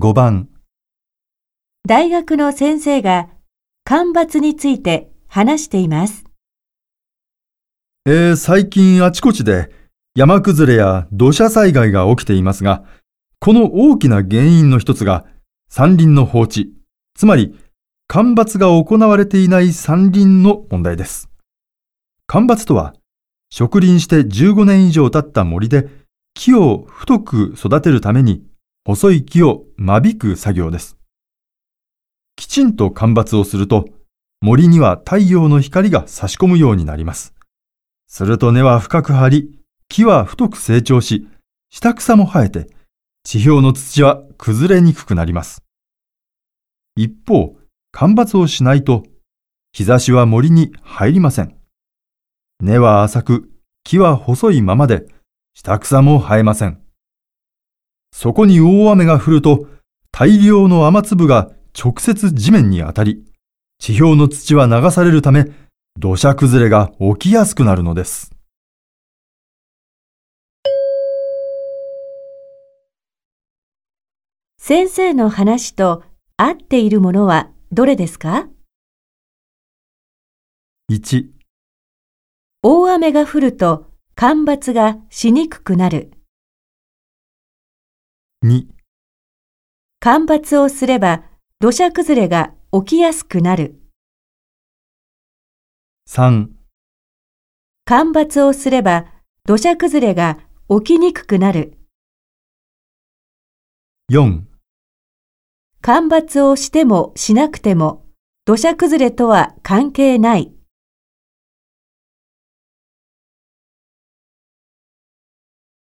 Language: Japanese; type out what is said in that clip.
5番、大学の先生が干ばつについて話しています。えー最近あちこちで山崩れや土砂災害が起きていますが、この大きな原因の一つが山林の放置、つまり干ばつが行われていない山林の問題です。干ばつとは、植林して15年以上経った森で木を太く育てるために細い木を間引く作業です。きちんと干ばつをすると森には太陽の光が差し込むようになります。すると根は深く張り、木は太く成長し、下草も生えて、地表の土は崩れにくくなります。一方、干ばつをしないと、日差しは森に入りません。根は浅く、木は細いままで、下草も生えません。そこに大雨が降ると、大量の雨粒が直接地面に当たり、地表の土は流されるため、土砂崩れが起きやすくなるのです。先生の話と合っているものはどれですか？1、大雨が降ると干ばつがしにくくなる。2、干ばつをすれば土砂崩れが起きやすくなる。3、干ばつをすれば土砂崩れが起きにくくなる。4、干ばつをしてもしなくても土砂崩れとは関係ない。